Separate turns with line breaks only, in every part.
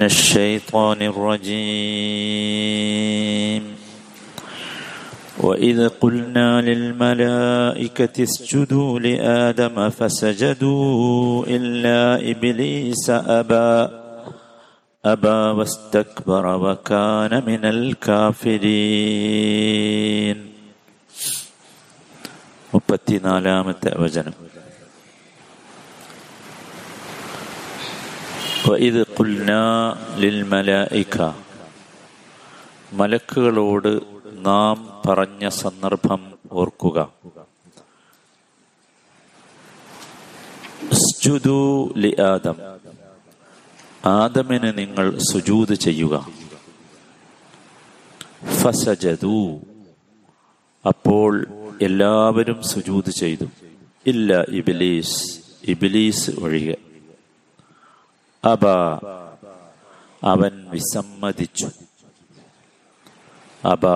الشيطان الرجيم وإذ قلنا للملائكة اسجدوا لآدم فسجدوا إلا إبليس أبى أبى واستكبر وكان من الكافرين മുപ്പത്തിനാലാമത്തെ വചനം വഇദ് ഖുൽന ലിൽ മലായിക മലക്കുകളോട് നാം പറഞ്ഞ സന്ദർഭം ഓർക്കുക. ലി ആദം. ആദമിന് നിങ്ങൾ സുജൂത് ചെയ്യുക. ഫസജതു അപ്പോൾ എല്ലാവരും സുജൂത് ചെയ്തു. ഇല്ല ഇബിലീസ്. ഇബിലീസ് ഒഴികെ. അബ. അവൻ വിസമ്മതിച്ചു. അബ.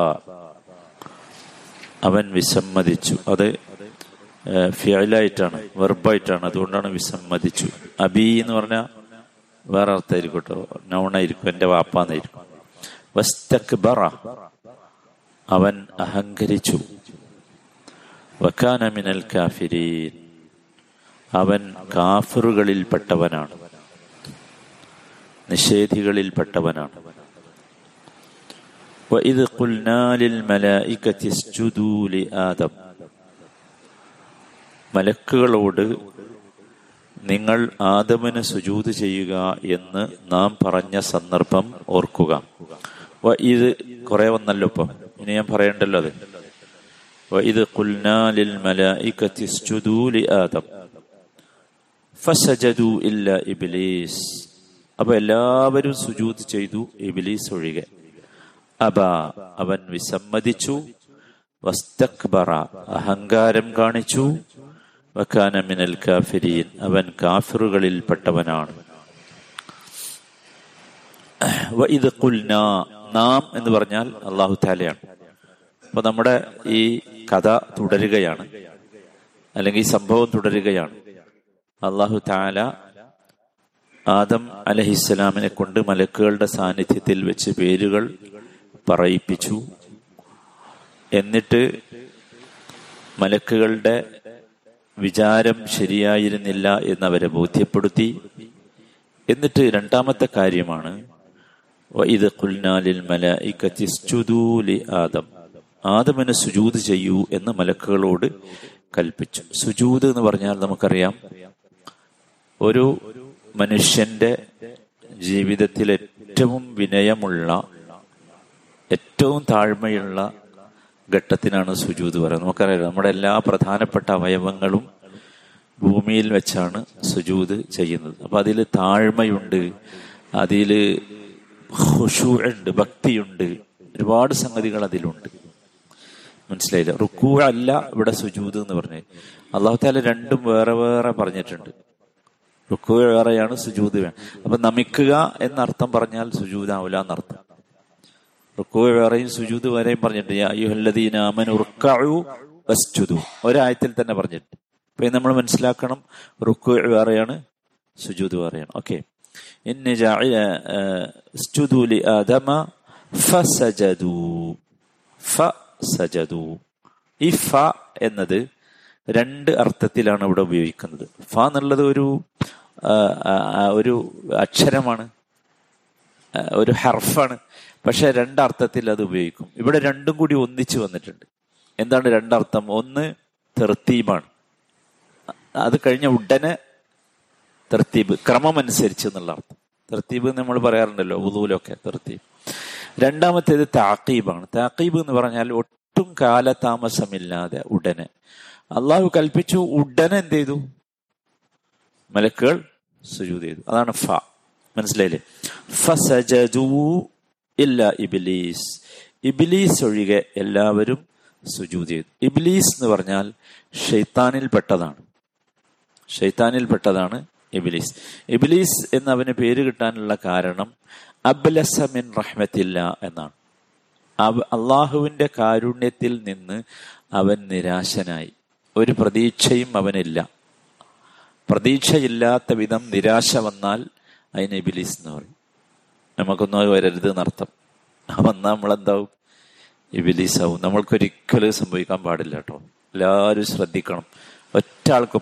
അവൻ വിസമ്മതിച്ചു. അത് ഫിയലായിട്ടാണ് വെർബായിട്ടാണ്. അതുകൊണ്ടാണ് വിസമ്മതിച്ചു. അബി എന്ന് പറഞ്ഞാൽ വേറെ അർത്ഥമായിരിക്കും കേട്ടോ നൗണായിരിക്കും എന്റെ വാപ്പാന്നായിരിക്കും. വസ്തക്ബറ. അവൻ അഹങ്കരിച്ചു. വക്കാന മിനൽ കാഫിരീൻ. അവൻ കാഫിറുകളിൽപ്പെട്ടവനാണ്. നിഷേധികളിൽപ്പെട്ടവനാണ് وإذ قلنا للملائكة اسجدوا لآدم മലക്കുകളോട് നിങ്ങൾ ആദമിന് സുജൂത് ചെയ്യുക എന്ന് നാം പറഞ്ഞ സന്ദർഭം ഓർക്കുക ഇത് കുറെ വന്നല്ലോ ഇപ്പം ഇനി ഞാൻ പറയണ്ടല്ലോ അത് ഇത് കുൽനാലിൽ ആദം ഫസജദു ഇല്ല ഇബിലീസ് അപ്പൊ എല്ലാവരും സുജൂത് ചെയ്തു ഇബിലീസ് ഒഴികെ. അബ അവൻ വിസമ്മതിച്ചു. വസ്തക്ബറ അഹങ്കാരം കാണിച്ചു. മിനൽ കാഫിരീൻ അവൻ കാഫിറുകളിൽപ്പെട്ടവനാണ് ഇത് കുൽന നാം എന്ന് പറഞ്ഞാൽ അള്ളാഹു താലയാണ് അപ്പൊ നമ്മുടെ ഈ കഥ തുടരുകയാണ്. അല്ലെങ്കിൽ സംഭവം തുടരുകയാണ്. അള്ളാഹു താല ആദം അലഹിസ്സലാമിനെ കൊണ്ട് മലക്കുകളുടെ സാന്നിധ്യത്തിൽ വെച്ച് പേരുകൾ പറയിപ്പിച്ചു. എന്നിട്ട് മലക്കുകളുടെ വിചാരം ശരിയായിരുന്നില്ല എന്നവരെ ബോധ്യപ്പെടുത്തി. എന്നിട്ട് രണ്ടാമത്തെ കാര്യമാണ് ഇത് കുൽനാലിൽ മലി ആദം. ആദമിന് സുജൂത് ചെയ്യൂ എന്ന് മലക്കുകളോട് കൽപ്പിച്ചു. സുജൂത് എന്ന് പറഞ്ഞാൽ നമുക്കറിയാം ഒരു മനുഷ്യന്റെ ജീവിതത്തിൽ ഏറ്റവും വിനയമുള്ള ഏറ്റവും താഴ്മയുള്ള ഘട്ടത്തിനാണ് സുജൂത് പറയുന്നത്. നമുക്കറിയാം നമ്മുടെ എല്ലാ പ്രധാനപ്പെട്ട അവയവങ്ങളും ഭൂമിയിൽ വെച്ചാണ് സുജൂത് ചെയ്യുന്നത്. അപ്പൊ അതിൽ താഴ്മയുണ്ട് അതിൽ ഉണ്ട് ഭക്തിയുണ്ട് ഒരുപാട് സംഗതികൾ അതിലുണ്ട്. മനസ്സിലായില്ല? റുക്കൂ അല്ല ഇവിടെ സുജൂത് എന്ന് പറഞ്ഞത് അള്ളാഹു താല രണ്ടും വേറെ വേറെ പറഞ്ഞിട്ടുണ്ട്. റുക്കു വേറെയാണ് സുജൂത് വേണം അപ്പൊ നമിക്കുക എന്നർത്ഥം പറഞ്ഞാൽ സുജൂതാവില്ല എന്നർത്ഥം. റുക്കു വേറെയും സുജൂത് വേറെയും പറഞ്ഞിട്ടുണ്ട് ഒരായത്തിൽ തന്നെ പറഞ്ഞിട്ട് അപ്പൊ നമ്മൾ മനസ്സിലാക്കണം. റുക്കു വേറെയാണ് സുജൂത് വേറെയാണ്. ഓക്കെ. ഈ ഫ എന്നത് രണ്ട് അർത്ഥത്തിലാണ് ഇവിടെ ഉപയോഗിക്കുന്നത്. ഫ എന്നുള്ളത് ഒരു ഒരു അക്ഷരമാണ്. ഒരു ഹർഫാണ്. പക്ഷെ രണ്ടർത്ഥത്തിൽ അത് ഉപയോഗിക്കും. ഇവിടെ രണ്ടും കൂടി ഒന്നിച്ചു വന്നിട്ടുണ്ട്. എന്താണ് രണ്ടർത്ഥം? ഒന്ന് തെർത്തീബാണ്. അത് കഴിഞ്ഞ ഉടനെ തെർത്തീബ് ക്രമമനുസരിച്ച് എന്നുള്ള അർത്ഥം. തെർത്തീബ് നമ്മൾ പറയാറുണ്ടല്ലോ ഉദൂലൊക്കെ തെർത്തീബ്. രണ്ടാമത്തേത് താക്കീബാണ് താക്കീബ് എന്ന് പറഞ്ഞാൽ ഒട്ടും കാലതാമസമില്ലാതെ ഉടനെ. അള്ളാഹു കൽപ്പിച്ചു ഉടനെ എന്ത് ചെയ്തു? മലക്കുകൾ സുജൂത് ചെയ്തു. അതാണ് ഫ. മനസ്സിലായില്ലേ? ഫസജു ഇല്ല ഇബിലീസ്. ഇബിലീസ് ഒഴികെ എല്ലാവരും സുജൂത് ചെയ്തു. ഇബിലീസ് എന്ന് പറഞ്ഞാൽ ഷെയ്ത്താനിൽ പെട്ടതാണ്. ഷെയ്ത്താനിൽ പെട്ടതാണ് ഇബിലീസ്. ഇബിലീസ് എന്ന് അവന് പേര് കിട്ടാനുള്ള കാരണം അബ്ലസമിൻ റഹ്മത്തില്ല എന്നാണ്. അള്ളാഹുവിന്റെ കാരുണ്യത്തിൽ നിന്ന് അവൻ നിരാശനായി. ഒരു പ്രതീക്ഷയും അവനില്ല. പ്രതീക്ഷയില്ലാത്ത വിധം നിരാശ വന്നാൽ അതിന് ഇബിലീസ് എന്ന് പറയും. നമുക്കൊന്നും അത് വരരുത് എന്നർത്ഥം വന്നാൽ നമ്മളെന്താവും? ഇബിലീസാവും നമ്മൾക്കൊരിക്കലും സംഭവിക്കാൻ പാടില്ല കേട്ടോ. എല്ലാവരും ശ്രദ്ധിക്കണം. ഒറ്റ ആൾക്കും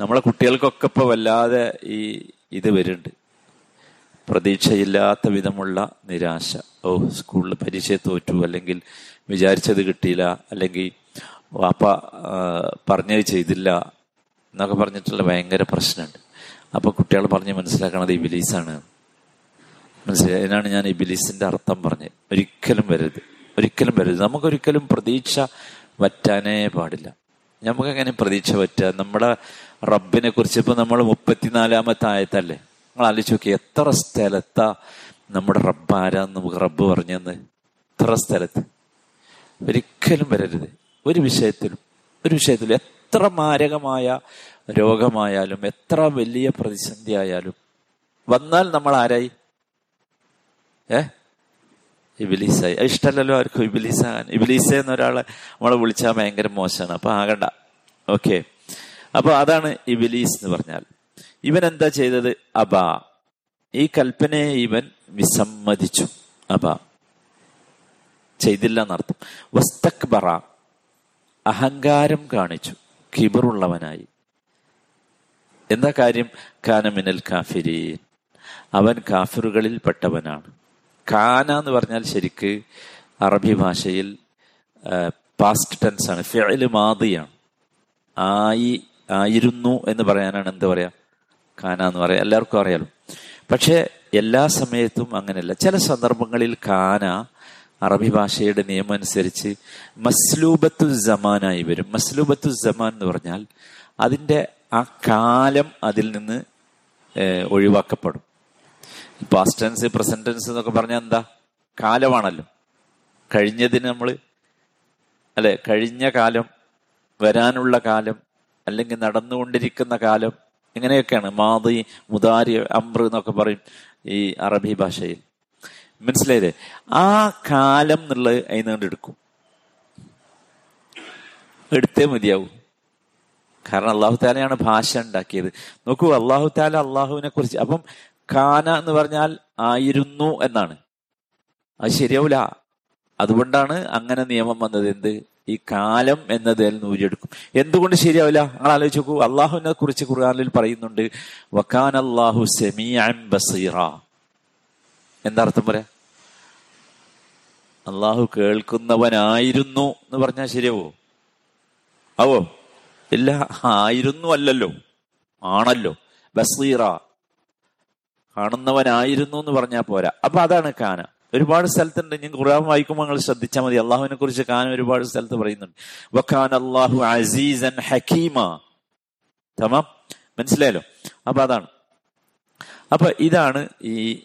നമ്മളെ കുട്ടികൾക്കൊക്കെ ഇപ്പൊ വല്ലാതെ ഈ ഇത് വരുന്നുണ്ട്. പ്രതീക്ഷയില്ലാത്ത വിധമുള്ള നിരാശ. ഓ സ്കൂളിൽ പരീക്ഷ തോറ്റു അല്ലെങ്കിൽ വിചാരിച്ചത് കിട്ടിയില്ല അല്ലെങ്കിൽ വാപ്പ പറഞ്ഞത് ചെയ്തില്ല എന്നൊക്കെ പറഞ്ഞിട്ടുള്ള ഭയങ്കര പ്രശ്നമുണ്ട്. അപ്പൊ കുട്ടികൾ പറഞ്ഞ് മനസ്സിലാക്കണത് ഇബിലീസാണ്. മനസ്സിലായി? അതിനാണ് ഞാൻ ഇബിലീസിന്റെ അർത്ഥം പറഞ്ഞത് ഒരിക്കലും വരരുത്. ഒരിക്കലും വരരുത്. നമുക്കൊരിക്കലും പ്രതീക്ഷ വറ്റാനേ പാടില്ല. നമുക്ക് നമുക്കെങ്ങനെ പ്രതീക്ഷ പറ്റുക നമ്മുടെ റബ്ബിനെ കുറിച്ച് ഇപ്പൊ നമ്മൾ മുപ്പത്തിനാലാമത്തെ ആയത്തല്ലേ? നിങ്ങൾ ആലോചിച്ച് നോക്കി എത്ര സ്ഥലത്താ നമ്മുടെ റബ്ബ് ആരാന്ന് നമുക്ക് റബ്ബ് പറഞ്ഞെന്ന്? എത്ര സ്ഥലത്ത്? ഒരിക്കലും വരരുത്. ഒരു വിഷയത്തിലും ഒരു വിഷയത്തിലും എത്ര മാരകമായ രോഗമായാലും എത്ര വലിയ പ്രതിസന്ധി ആയാലും വന്നാൽ നമ്മൾ ആരായി? ഏ? ഇബിലീസായി. ഇഷ്ടമല്ലല്ലോ ആർക്കും ഇബിലീസാകാൻ. ഇബിലീസ എന്നൊരാളെ നമ്മളെ വിളിച്ചാൽ ഭയങ്കര മോശമാണ്. അപ്പൊ ആകണ്ട. ഓക്കെ. അപ്പൊ അതാണ് ഇബിലീസ് എന്ന് പറഞ്ഞാൽ. ഇവൻ എന്താ ചെയ്തത്? അബ. ഈ കൽപ്പനയെ ഇവൻ വിസമ്മതിച്ചു. അബ. ചെയ്തില്ല എന്നർത്ഥം. വസ്തക്ബറ. അഹങ്കാരം കാണിച്ചു. കിബറുള്ളവനായി. എന്താ കാര്യം? കാനമിനൽ കാഫിരീൻ. അവൻ കാഫിറുകളിൽ പെട്ടവനാണ്. കാന എന്ന് പറഞ്ഞാൽ ശരിക്ക് അറബി ഭാഷയിൽ പാസ്റ്റ് ടെൻസ് ആണ്. ഫിഅൽ മാതിയാണ് ആയി ആയിരുന്നു എന്ന് പറയാനാണ് എന്താ പറയാ? കാന എന്ന് പറയാം. എല്ലാവർക്കും അറിയാലോ. പക്ഷെ എല്ലാ സമയത്തും അങ്ങനെയല്ല. ചില സന്ദർഭങ്ങളിൽ കാന അറബി ഭാഷയുടെ നിയമം അനുസരിച്ച് മസ്ലൂബത്തു ജമാനായി വരും. മസ്ലൂബത്തു ജമാൻ എന്ന് പറഞ്ഞാൽ അതിന്റെ ആ കാലം അതിൽ നിന്ന് ഒഴിവാക്കപ്പെടും. പാസ്റ്റ് ടെൻസ് പ്രസന്റ് ടെൻസ് എന്നൊക്കെ പറഞ്ഞാൽ എന്താ? കാലമാണല്ലോ. കഴിഞ്ഞതിന് നമ്മൾ അല്ലെ കഴിഞ്ഞ കാലം വരാനുള്ള കാലം അല്ലെങ്കിൽ നടന്നുകൊണ്ടിരിക്കുന്ന കാലം ഇങ്ങനെയൊക്കെയാണ്. മാതി മുതാരി അമ്ര എന്നൊക്കെ പറയും ഈ അറബി ഭാഷയിൽ. മനസ്സിലായില്ലേ? ആ കാലം എന്നുള്ളത് അതിനുകൊണ്ട് എടുക്കും. എടുത്തേ മതിയാവും. കാരണം അള്ളാഹു താലയാണ് ഭാഷ ഉണ്ടാക്കിയത്. നോക്കൂ അള്ളാഹു താല അള്ളാഹുവിനെ കുറിച്ച് അപ്പം കാന എന്ന് പറഞ്ഞാൽ ആയിരുന്നു എന്നാണ്. അത് ശരിയാവില്ല അതുകൊണ്ടാണ് അങ്ങനെ നിയമം വന്നത് എന്ത്? ഈ കാലം എന്നതിൽ നൂരിയെടുക്കും എന്തുകൊണ്ട് ശരിയാവില്ല നിങ്ങൾ ആലോചിച്ച് നോക്കൂ അള്ളാഹുവിനെ കുറിച്ച് ഖുർആാനിൽ പറയുന്നുണ്ട് വക്കാൻ അള്ളാഹു സെമിയാൻ ബസീറ. എന്താ അർത്ഥം പറയാ? അള്ളാഹു കേൾക്കുന്നവനായിരുന്നു എന്ന് പറഞ്ഞാൽ ശരിയാവോ? ആവോ? ഇല്ല ആയിരുന്നു അല്ലല്ലോ. ആണല്ലോ. ബസീറ. കാണുന്നവനായിരുന്നു എന്ന് പറഞ്ഞാൽ പോരാ. അപ്പൊ അതാണ് കാന. ഒരുപാട് സ്ഥലത്തുണ്ട്. ഞാൻ ഖുർആൻ വായിക്കുമ്പോൾ നിങ്ങൾ ശ്രദ്ധിച്ചാൽ മതി. അള്ളാഹുവിനെ കുറിച്ച് കാന ഒരുപാട് സ്ഥലത്ത് പറയുന്നുണ്ട്. വഖാൻ അള്ളാഹു അസീസൻ ഹക്കീമ. തമാം. മനസ്സിലായല്ലോ? അപ്പൊ അതാണ്. അപ്പൊ ഇതാണ് ഈ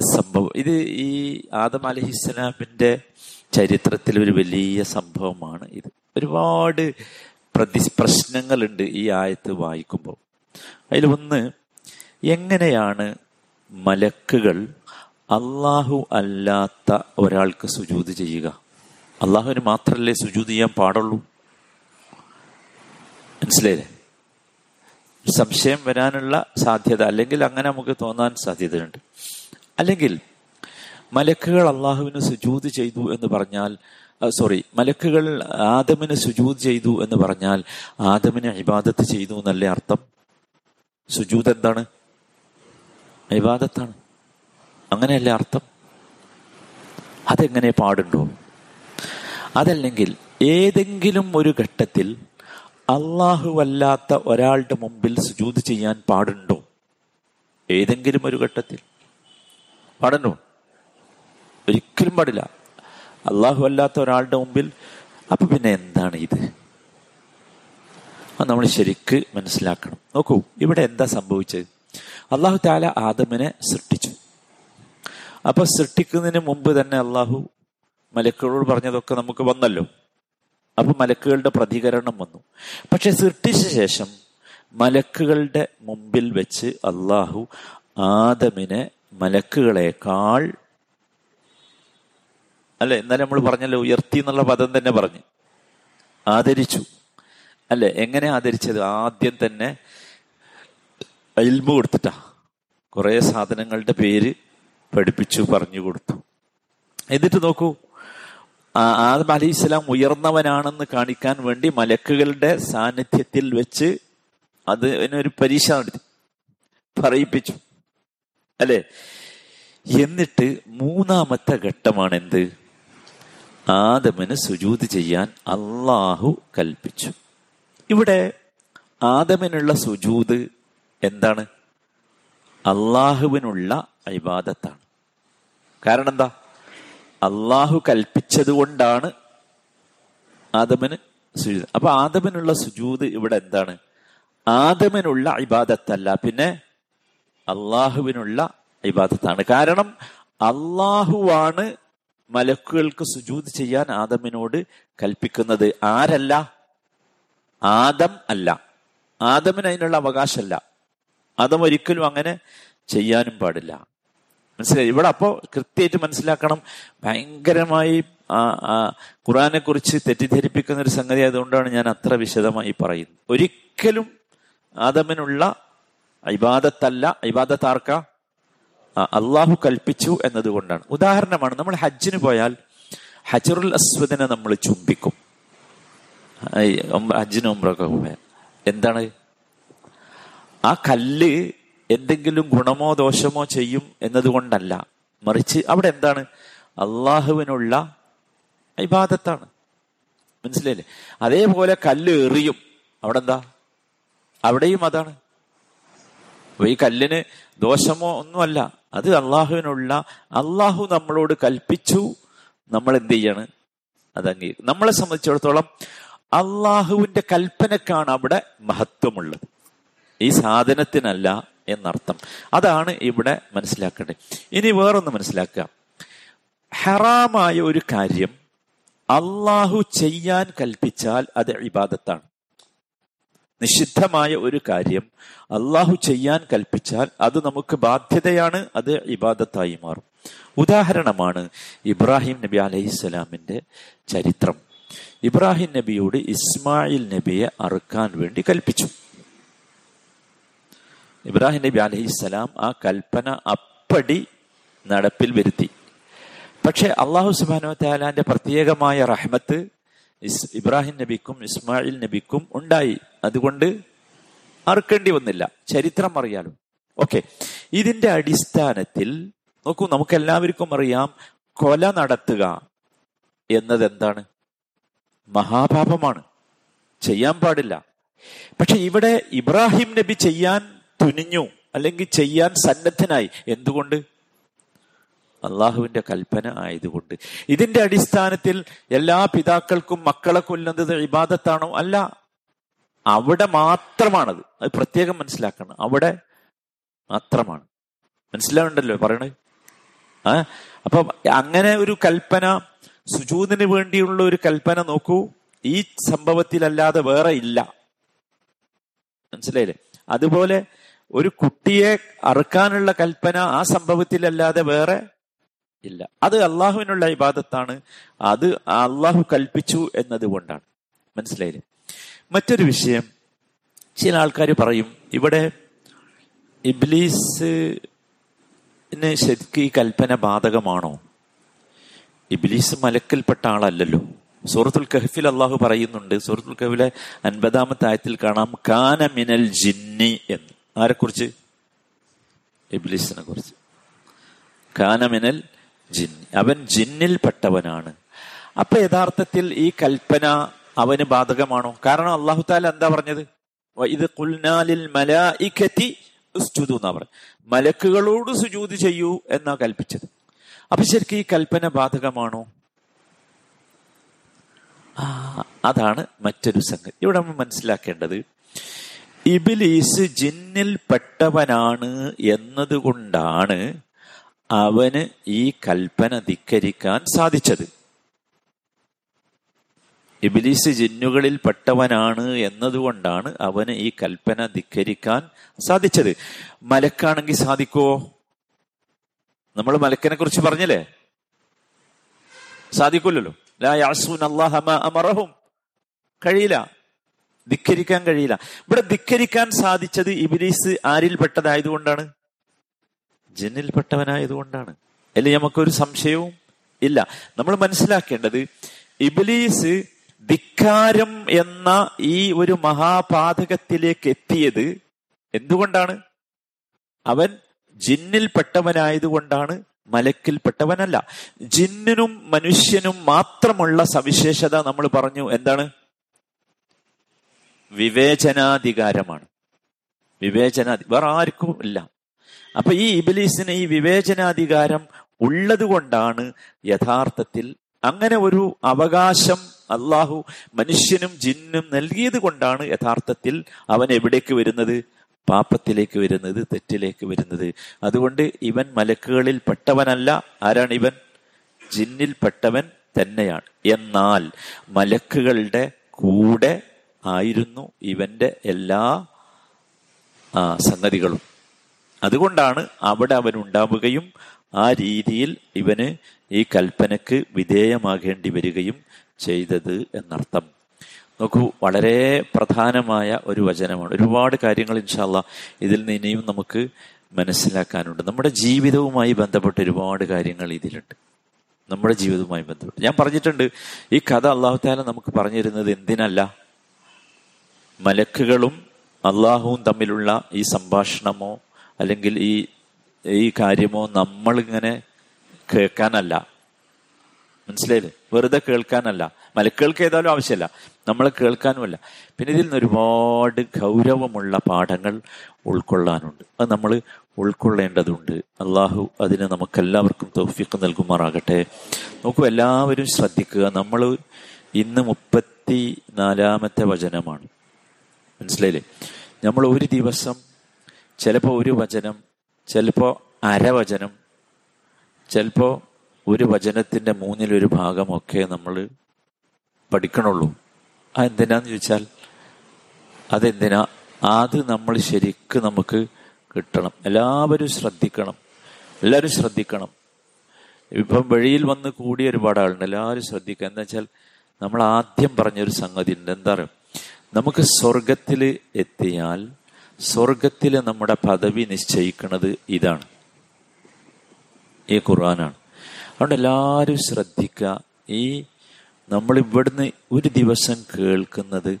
സംഭവം. ഇത് ഈ ആദം അലഹിസ്ലാമിന്റെ ചരിത്രത്തിൽ ഒരു വലിയ സംഭവമാണ് ഇത്. ഒരുപാട് പ്രതി പ്രശ്നങ്ങളുണ്ട് ഈ ആയത്ത് വായിക്കുമ്പോൾ. അതിൽ ഒന്ന് എങ്ങനെയാണ് മലക്കുകൾ അള്ളാഹു അല്ലാത്ത ഒരാൾക്ക് സുജൂത് ചെയ്യുക? അള്ളാഹുവിന് മാത്രമല്ലേ സുജൂത് ചെയ്യാൻ പാടുള്ളൂ? മനസ്സിലായില്ലേ? സംശയം വരാനുള്ള സാധ്യത അല്ലെങ്കിൽ അങ്ങനെ നമുക്ക് തോന്നാൻ സാധ്യതയുണ്ട്. അല്ലെങ്കിൽ മലക്കുകൾ അള്ളാഹുവിന് സുജൂത് ചെയ്തു എന്ന് പറഞ്ഞാൽ സോറി മലക്കുകൾ ആദമിന് സുജൂത് ചെയ്തു എന്ന് പറഞ്ഞാൽ ആദമിന് ഇബാദത്ത് ചെയ്തു എന്നല്ലേ അർത്ഥം? സുജൂത് എന്താണ്? ഇബാദത്താണ്. അങ്ങനെയല്ലേ അർത്ഥം? അതെങ്ങനെ പാടുണ്ടോ? അതല്ലെങ്കിൽ ഏതെങ്കിലും ഒരു ഘട്ടത്തിൽ അല്ലാത്ത ഒരാളുടെ മുമ്പിൽ സുജൂത് ചെയ്യാൻ പാടുണ്ടോ? ഏതെങ്കിലും ഒരു ഘട്ടത്തിൽ. പാടുണ്ടോ ഒരിക്കലും പാടില്ല. അള്ളാഹു അല്ലാത്ത ഒരാളുടെ മുമ്പിൽ. അപ്പൊ പിന്നെ എന്താണ് ഇത്? നമ്മൾ ശരിക്ക് മനസ്സിലാക്കണം. നോക്കൂ ഇവിടെ എന്താ സംഭവിച്ചത്? അള്ളാഹു താല ആദമിനെ സൃഷ്ടിച്ചു. അപ്പൊ സൃഷ്ടിക്കുന്നതിന് മുമ്പ് തന്നെ അള്ളാഹു മലക്കുകളോട് പറഞ്ഞതൊക്കെ നമുക്ക് വന്നല്ലോ. അപ്പൊ മലക്കുകളുടെ പ്രതികരണം വന്നു. പക്ഷെ സൃഷ്ടിച്ച ശേഷം മലക്കുകളുടെ മുമ്പിൽ വെച്ച് അള്ളാഹു ആദമിനെ മലക്കുകളെക്കാൾ അല്ലെ എന്നാലും നമ്മൾ പറഞ്ഞല്ലോ ഉയർത്തി എന്നുള്ള പദം തന്നെ പറഞ്ഞു. ആദരിച്ചു. അല്ലെ എങ്ങനെ ആദരിച്ചത്? ആദ്യം തന്നെ അയിൽമ കൊടുത്തിട്ടാ. കുറെ സാധനങ്ങളുടെ പേര് പഠിപ്പിച്ചു പറഞ്ഞു കൊടുത്തു. എന്നിട്ട് നോക്കൂ ആദം അലി ഇസ്ലാം ഉയർന്നവനാണെന്ന് കാണിക്കാൻ വേണ്ടി മലക്കുകളുടെ സാന്നിധ്യത്തിൽ വെച്ച് അത് ഒരു പരീക്ഷ നടത്തി. പറയിപ്പിച്ചു. അല്ലെ? എന്നിട്ട് മൂന്നാമത്തെ ഘട്ടമാണ് എന്ത് ആദമന് സുജൂത് ചെയ്യാൻ അള്ളാഹു കൽപ്പിച്ചു. ഇവിടെ ആദമിനുള്ള സുജൂത് എന്താണ്? അള്ളാഹുവിനുള്ള അഭിവാദത്താണ് കാരണം എന്താ അള്ളാഹു കൽപ്പിച്ചത് കൊണ്ടാണ് ആദമന് സുജൂത്. അപ്പൊ ആദമിനുള്ള സുജൂത് ഇവിടെ എന്താണ്? ആദമിനുള്ള ഇബാദത്തല്ല. പിന്നെ അള്ളാഹുവിനുള്ള ഇബാദത്താണ്. കാരണം അള്ളാഹുവാണ് മലക്കുകൾക്ക് സുജൂത് ചെയ്യാൻ ആദമിനോട് കൽപ്പിക്കുന്നത്. ആരല്ല? ആദം അല്ല. ആദമിന് അതിനുള്ള അവകാശമല്ല. ആദം ഒരിക്കലും അങ്ങനെ ചെയ്യാനും പാടില്ല. മനസ്സിലായി? ഇവിടെ അപ്പോ കൃത്യമായിട്ട് മനസ്സിലാക്കണം. ഭയങ്കരമായി ഖുറാനെ കുറിച്ച് തെറ്റിദ്ധരിപ്പിക്കുന്ന ഒരു സംഗതി ആയതുകൊണ്ടാണ് ഞാൻ അത്ര വിശദമായി പറയുന്നത്. ഒരിക്കലും ആദമിനുള്ള ഇബാദത്തല്ല. ഇബാദത്ത് ആർക്ക? അള്ളാഹു കൽപ്പിച്ചു എന്നതുകൊണ്ടാണ്. ഉദാഹരണമാണ് നമ്മൾ ഹജ്ജിന് പോയാൽ ഹജറുൽ അസ്വദിനെ നമ്മൾ ചുംബിക്കും. ഹജ്ജിന് ഒമ്പ്രൊക്കെ പോയാൽ. എന്താണ്? ആ കല്ല് എന്തെങ്കിലും ഗുണമോ ദോഷമോ ചെയ്യും എന്നതുകൊണ്ടല്ല. മറിച്ച് അവിടെ എന്താണ്? അള്ളാഹുവിനുള്ള ഇബാദത്താണ്. മനസ്സിലായില്ലേ? അതേപോലെ കല്ല് എറിയും. അവിടെ എന്താ അവിടെയും അതാണ്. അപ്പൊ ഈ കല്ലിന് ദോഷമോ ഒന്നുമല്ല. അത് അള്ളാഹുവിനുള്ള അള്ളാഹു നമ്മളോട് കൽപ്പിച്ചു നമ്മൾ എന്ത് ചെയ്യാണ്? അത് അംഗീകരിക്കും നമ്മളെ സംബന്ധിച്ചിടത്തോളം അള്ളാഹുവിന്റെ കൽപ്പനക്കാണ് അവിടെ മഹത്വമുള്ളത്. ഈ സാധനത്തിനല്ല എന്നർത്ഥം. അതാണ് ഇവിടെ മനസ്സിലാക്കേണ്ടത്. ഇനി വേറൊന്ന് മനസ്സിലാക്കുക. ഹറാമായ ഒരു കാര്യം അള്ളാഹു ചെയ്യാൻ കൽപ്പിച്ചാൽ അത് ഇബാദത്താണ്. നിഷിദ്ധമായ ഒരു കാര്യം അള്ളാഹു ചെയ്യാൻ കൽപ്പിച്ചാൽ അത് നമുക്ക് ബാധ്യതയാണ് അത് ഇബാദത്തായി മാറും. ഉദാഹരണമാണ് ഇബ്രാഹിം നബി അലൈഹിസ്സലാമിന്റെ ചരിത്രം. ഇബ്രാഹിം നബിയോട് ഇസ്മായിൽ നബിയെ അറുക്കാൻ വേണ്ടി കൽപ്പിച്ചു. ഇബ്രാഹിം നബി അലഹിസ്സലാം ആ കൽപ്പന അപ്പടി നടപ്പിൽ വരുത്തി. പക്ഷെ അള്ളാഹു സുബാനോ താലാന്റെ പ്രത്യേകമായ റഹ്മത്ത് ഇബ്രാഹിം നബിക്കും ഇസ്മായിൽ നബിക്കും ഉണ്ടായി. അതുകൊണ്ട് അറുക്കേണ്ടി വന്നില്ല. ചരിത്രം അറിയാലോ. ഓക്കെ. ഇതിന്റെ അടിസ്ഥാനത്തിൽ നോക്കൂ നമുക്ക് എല്ലാവർക്കും അറിയാം കൊല നടത്തുക എന്നത് എന്താണ് മഹാപാപമാണ്. ചെയ്യാൻ പാടില്ല. പക്ഷെ ഇവിടെ ഇബ്രാഹിം നബി ചെയ്യാൻ തുനിഞ്ഞു അല്ലെങ്കിൽ ചെയ്യാൻ സന്നദ്ധനായി. എന്തുകൊണ്ട്? അള്ളാഹുവിന്റെ കൽപ്പന ആയതുകൊണ്ട്. ഇതിന്റെ അടിസ്ഥാനത്തിൽ എല്ലാ പിതാക്കൾക്കും മക്കളെ കൊല്ലുന്നത് ഇബാദത്താണോ? അല്ല. അവിടെ മാത്രമാണത്. അത് പ്രത്യേകം മനസ്സിലാക്കണം. അവിടെ മാത്രമാണ്. മനസ്സിലാവുണ്ടല്ലോ പറയണേ ആ? അപ്പൊ അങ്ങനെ ഒരു കൽപ്പന സുജൂതിന് വേണ്ടിയുള്ള ഒരു കൽപ്പന നോക്കൂ. ഈ സംഭവത്തിലല്ലാതെ വേറെ ഇല്ല. മനസ്സിലായില്ലേ? അതുപോലെ ഒരു കുട്ടിയെ അറുക്കാനുള്ള കൽപ്പന ആ സംഭവത്തിലല്ലാതെ വേറെ ഇല്ല. അത് അള്ളാഹുവിനുള്ള ഇബാദത്താണ്. അത് അള്ളാഹു കൽപ്പിച്ചു എന്നതുകൊണ്ടാണ്. മനസ്സിലായില്ലേ? മറ്റൊരു വിഷയം. ചില ആൾക്കാർ പറയും ഇവിടെ ഇബ്ലീസ് ശരിക്കും ഈ കൽപ്പന ബാധകമാണോ? ഇബ്ലീസ് മലക്കിൽപ്പെട്ട ആളല്ലല്ലോ. സൂറത്തുൽ കഹഫിൽ അള്ളാഹു പറയുന്നുണ്ട് സൂറത്തുൽ കഹഫിലെ അൻപതാമത്തെ ആയത്തിൽ കാണാം കാന മിനൽ ജിന്നി എന്ന്. ആരെക്കുറിച്ച്? ഇബ്ലീസിനെ കുറിച്ച്. കാന മിനൽ ജിന്നി അവൻ ജിന്നിൽപ്പെട്ടവനാണ്. അപ്പൊ യഥാർത്ഥത്തിൽ ഈ കൽപ്പന അവന് ബാധകമാണോ? കാരണം അള്ളാഹു താല എന്താ പറഞ്ഞത്? ഇത് കുൽനാലിൽ മലായിക്കത്തി ഉസ്ജുദു എന്നാ പറഞ്ഞു മലക്കുകളോട് സുജൂത് ചെയ്യൂ എന്നാ കൽപ്പിച്ചത്. അപ്പൊ ശരിക്കും ഈ കൽപ്പന ബാധകമാണോ? അതാണ് മറ്റൊരു സംഗതി. ഇവിടെ നമ്മൾ മനസ്സിലാക്കേണ്ടത് ഇബിലീസ് ജിന്നിൽ പെട്ടവനാണ് എന്നതുകൊണ്ടാണ് അവന് ഈ കൽപ്പന ധിക്കരിക്കാൻ സാധിച്ചത്. ഇബിലീസ് ജിന്നുകളിൽ പെട്ടവനാണ് എന്നതുകൊണ്ടാണ് അവന് ഈ കൽപ്പന ധിക്കരിക്കാൻ സാധിച്ചത്. മലക്കാണെങ്കിൽ സാധിക്കുവോ നമ്മൾ മലക്കിനെ കുറിച്ച് പറഞ്ഞില്ലേ സാധിക്കില്ലല്ലോ അമറഹും. കഴിയില്ല. ധിക്കരിക്കാൻ കഴിയില്ല. ഇവിടെ ധിക്കരിക്കാൻ സാധിച്ചത് ഇബിലീസ് പെട്ടതായതുകൊണ്ടാണ് ജിന്നിൽപ്പെട്ടവനായതുകൊണ്ടാണ്. അല്ലെങ്കിൽ നമുക്കൊരു സംശയവും ഇല്ല. നമ്മൾ മനസ്സിലാക്കേണ്ടത് ഇബിലീസ് ധിക്കാരം എന്ന ഈ ഒരു മഹാപാതകത്തിലേക്ക് എത്തിയത് എന്തുകൊണ്ടാണ്? അവൻ ജിന്നിൽപ്പെട്ടവനായതുകൊണ്ടാണ് മലക്കിൽപ്പെട്ടവനല്ല. ജിന്നിനും മനുഷ്യനും മാത്രമുള്ള സവിശേഷത നമ്മൾ പറഞ്ഞു. എന്താണ്? വിവേചനാധികാരമാണ്. വിവേചനാധി വേറെ ആർക്കും ഇല്ല. അപ്പൊ ഈ ഇബിലീസിന് ഈ വിവേചനാധികാരം ഉള്ളത് കൊണ്ടാണ് യഥാർത്ഥത്തിൽ അങ്ങനെ ഒരു അവകാശം അള്ളാഹു മനുഷ്യനും ജിന്നും നൽകിയത് കൊണ്ടാണ് യഥാർത്ഥത്തിൽ അവൻ എവിടേക്ക് വരുന്നത്? പാപത്തിലേക്ക് വരുന്നത് തെറ്റിലേക്ക് വരുന്നത്. അതുകൊണ്ട് ഇവൻ മലക്കുകളിൽ പെട്ടവനല്ല. ആരാണ് ഇവൻ? ജിന്നിൽ പെട്ടവൻ തന്നെയാണ്. എന്നാൽ മലക്കുകളുടെ കൂടെ ആയിരുന്നു ഇവന്റെ എല്ലാ സംഗതികളും. അതുകൊണ്ടാണ് അവിടെ അവൻ ഉണ്ടാവുകയും ആ രീതിയിൽ ഇവന് ഈ കൽപ്പനക്ക് വിധേയമാകേണ്ടി വരികയും ചെയ്തത് എന്നർത്ഥം. നോക്കൂ വളരെ പ്രധാനമായ ഒരു വചനമാണ്. ഒരുപാട് കാര്യങ്ങൾ ഇൻഷാല്ല ഇതിൽ നിന്ന് ഇനിയും നമുക്ക് മനസ്സിലാക്കാനുണ്ട്. നമ്മുടെ ജീവിതവുമായി ബന്ധപ്പെട്ട് ഒരുപാട് കാര്യങ്ങൾ ഇതിലുണ്ട്. നമ്മുടെ ജീവിതവുമായി ബന്ധപ്പെട്ട്. ഞാൻ പറഞ്ഞിട്ടുണ്ട് ഈ കഥ അള്ളാഹു താല നമുക്ക് പറഞ്ഞു തരുന്നത് എന്തിനല്ല? മലക്കുകളും അള്ളാഹുവും തമ്മിലുള്ള ഈ സംഭാഷണമോ അല്ലെങ്കിൽ ഈ ഈ കാര്യമോ നമ്മളിങ്ങനെ കേൾക്കാനല്ല. മനസ്സിലായില്ലേ? വെറുതെ കേൾക്കാനല്ല. മലക്കുകൾക്ക് ഏതായാലും ആവശ്യമല്ല നമ്മൾ കേൾക്കാനുമല്ല. പിന്നെ ഇതിൽ നിന്ന് ഒരുപാട് ഗൗരവമുള്ള പാഠങ്ങൾ ഉൾക്കൊള്ളാനുണ്ട്. അത് നമ്മൾ ഉൾക്കൊള്ളേണ്ടതുണ്ട്. അള്ളാഹു അതിന് നമുക്കെല്ലാവർക്കും തൗഫീഖ് നൽകുമാറാകട്ടെ. നോക്കൂ എല്ലാവരും ശ്രദ്ധിക്കുക. നമ്മൾ ഇന്ന് മുപ്പത്തി നാലാമത്തെ വചനമാണ്. മനസ്സിലായില്ലേ? നമ്മൾ ഒരു ദിവസം ചിലപ്പോൾ ഒരു വചനം ചിലപ്പോൾ അരവചനം ചിലപ്പോൾ ഒരു വചനത്തിന്റെ മൂന്നിലൊരു ഭാഗമൊക്കെ നമ്മൾ പഠിക്കണുള്ളൂ. ആ എന്തിനാന്ന് ചോദിച്ചാൽ അതെന്തിനാ? അത് നമ്മൾ ശരിക്ക് നമുക്ക് കിട്ടണം. എല്ലാവരും ശ്രദ്ധിക്കണം. എല്ലാവരും ശ്രദ്ധിക്കണം. ഇപ്പം വഴിയിൽ വന്ന് കൂടിയ ഒരുപാട് ആളുണ്ട്. എല്ലാവരും ശ്രദ്ധിക്കുക. എന്താ വെച്ചാൽ നമ്മൾ ആദ്യം പറഞ്ഞൊരു സംഗതി ഉണ്ട്. എന്താ പറയുക? നമുക്ക് സ്വർഗത്തിൽ എത്തിയാൽ സ്വർഗത്തിൽ നമ്മുടെ പദവി നിശ്ചയിക്കുന്നത് ഇതാണ്. ഈ ഖുർആനാണ്. അതുകൊണ്ട് എല്ലാവരും ശ്രദ്ധിക്കുക. ഈ നമ്മൾ ഇവിടുന്ന് ഒരു ദിവസം കേൾക്കുന്നത്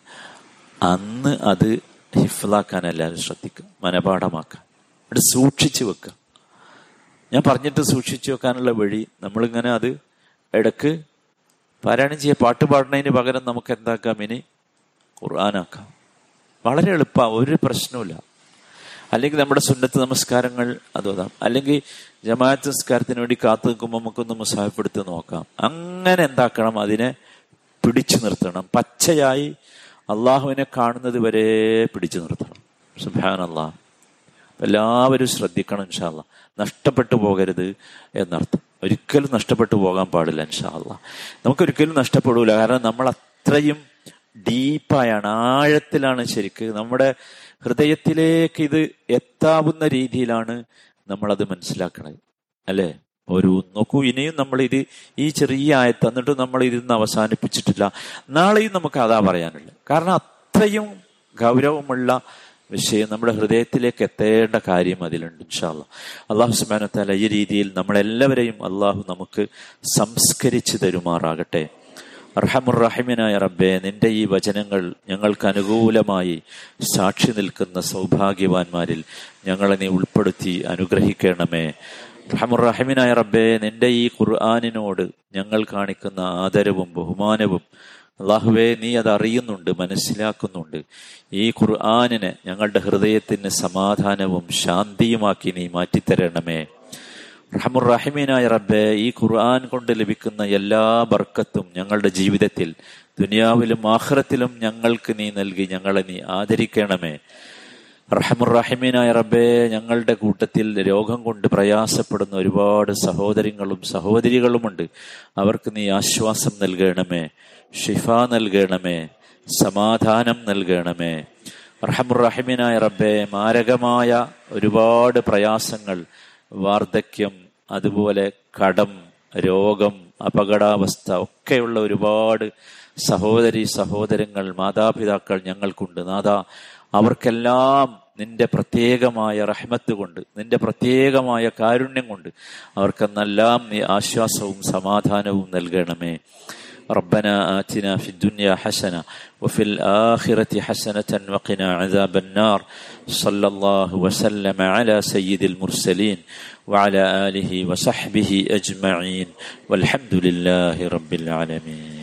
അന്ന് അത് ഹിഫ്ലാക്കാൻ എല്ലാവരും ശ്രദ്ധിക്കുക. മനപാഠമാക്കുക. അവിടെ സൂക്ഷിച്ചു വെക്കുക. ഞാൻ പറഞ്ഞിട്ട് സൂക്ഷിച്ചു വെക്കാനുള്ള വഴി നമ്മളിങ്ങനെ അത് ഇടയ്ക്ക് പാരായണം ചെയ്യുക പാട്ട് പാടുന്നതിന് പകരം നമുക്ക് എന്താക്കാം ഇനി ഖുർആനാക്കാം. വളരെ എളുപ്പമാണ്. ഒരു പ്രശ്നവുമില്ല. അല്ലെങ്കിൽ നമ്മുടെ സുന്നത്ത് നമസ്കാരങ്ങൾ അത് അതോതാം അല്ലെങ്കിൽ ജമാഅത്ത് നമസ്കാരത്തിന് വേണ്ടി കാത്തു നിൽക്കുമ്പോൾ നമുക്കൊന്ന് മുസാഫെടുത്ത് നോക്കാം. അങ്ങനെ എന്താക്കണം? അതിനെ പിടിച്ചു നിർത്തണം. പച്ചയായി അള്ളാഹുവിനെ കാണുന്നത് വരെ പിടിച്ചു നിർത്തണം. സുബാൻ അള്ളാഹ് എല്ലാവരും ശ്രദ്ധിക്കണം ഇൻഷാല്ല നഷ്ടപ്പെട്ടു പോകരുത് എന്നർത്ഥം. ഒരിക്കലും നഷ്ടപ്പെട്ടു പോകാൻ പാടില്ല ഇൻഷാല്ല നമുക്കൊരിക്കലും നഷ്ടപ്പെടില്ല കാരണം നമ്മൾ അത്രയും ഡീപ്പായാണ് ആഴത്തിലാണ് ശരിക്ക്. നമ്മുടെ ഹൃദയത്തിലേക്ക് ഇത് എത്താവുന്ന രീതിയിലാണ് നമ്മളത് മനസ്സിലാക്കണത്. അല്ലേ? ഒരു നോക്കൂ ഇനിയും നമ്മൾ ഇത് ഈ ചെറിയ ആയത്ത് എന്നിട്ട് നമ്മൾ ഇതിന്ന് അവസാനിപ്പിച്ചിട്ടില്ല. നാളെയും നമുക്ക് അതാ പറയാനുള്ളത്. കാരണം അത്രയും ഗൗരവമുള്ള വിഷയം നമ്മുടെ ഹൃദയത്തിലേക്ക് എത്തേണ്ട കാര്യം അതിലുണ്ട് ഇൻഷാല്ല അള്ളാഹു സുബാനത്താല ഈ രീതിയിൽ നമ്മളെല്ലാവരെയും അള്ളാഹു നമുക്ക് സംസ്കരിച്ചു തരുമാറാകട്ടെ. അർഹമുറഹിമിനായ റബ്ബെ നിന്റെ ഈ വചനങ്ങൾ ഞങ്ങൾക്ക് അനുകൂലമായി സാക്ഷി നിൽക്കുന്ന സൗഭാഗ്യവാന്മാരിൽ ഞങ്ങളെ നീ ഉൾപ്പെടുത്തി അനുഗ്രഹിക്കണമേ. റഹമുറഹിമിനായ റബ്ബെ നിന്റെ ഈ ഖുർആാനിനോട് ഞങ്ങൾ കാണിക്കുന്ന ആദരവും ബഹുമാനവും അള്ളാഹുവെ നീ അത് അറിയുന്നുണ്ട് മനസ്സിലാക്കുന്നുണ്ട്. ഈ ഖുർആാനിനെ ഞങ്ങളുടെ ഹൃദയത്തിന് സമാധാനവും ശാന്തിയുമാക്കി നീ മാറ്റിത്തരണമേ. റഹമുറഹിമീനായ റബ്ബെ ഈ ഖുർആൻ കൊണ്ട് ലഭിക്കുന്ന എല്ലാ ബർക്കത്തും ഞങ്ങളുടെ ജീവിതത്തിൽ ദുനിയാവിലും ആഹ്റത്തിലും ഞങ്ങൾക്ക് നീ നൽകി ഞങ്ങളെ നീ ആദരിക്കണമേ. റഹമുറഹിമീനായ റബ്ബെ ഞങ്ങളുടെ കൂട്ടത്തിൽ രോഗം കൊണ്ട് പ്രയാസപ്പെടുന്ന ഒരുപാട് സഹോദരങ്ങളും സഹോദരികളുമുണ്ട്. അവർക്ക് നീ ആശ്വാസം നൽകണമേ ഷിഫ നൽകണമേ സമാധാനം നൽകണമേ. റഹമുറഹിമീനായ റബ്ബെ മാരകമായ ഒരുപാട് പ്രയാസങ്ങൾ വാർദ്ധക്യം അതുപോലെ കടം രോഗം അപകടാവസ്ഥ ഒക്കെയുള്ള ഒരുപാട് സഹോദരി സഹോദരങ്ങൾ മാതാപിതാക്കൾ ഞങ്ങൾക്കുണ്ട് നാഥ അവർക്കെല്ലാം നിന്റെ പ്രത്യേകമായ റഹ്മത്ത് കൊണ്ട് നിന്റെ പ്രത്യേകമായ കാരുണ്യം കൊണ്ട് അവർക്കെന്നെല്ലാം നീ ആശ്വാസവും സമാധാനവും നൽകണമേ ربنا آتنا في الدنيا حسنة وفي الآخرة حسنة وقنا عذاب النار صلى الله وسلم على سيد المرسلين وعلى آله وصحبه أجمعين والحمد لله رب العالمين.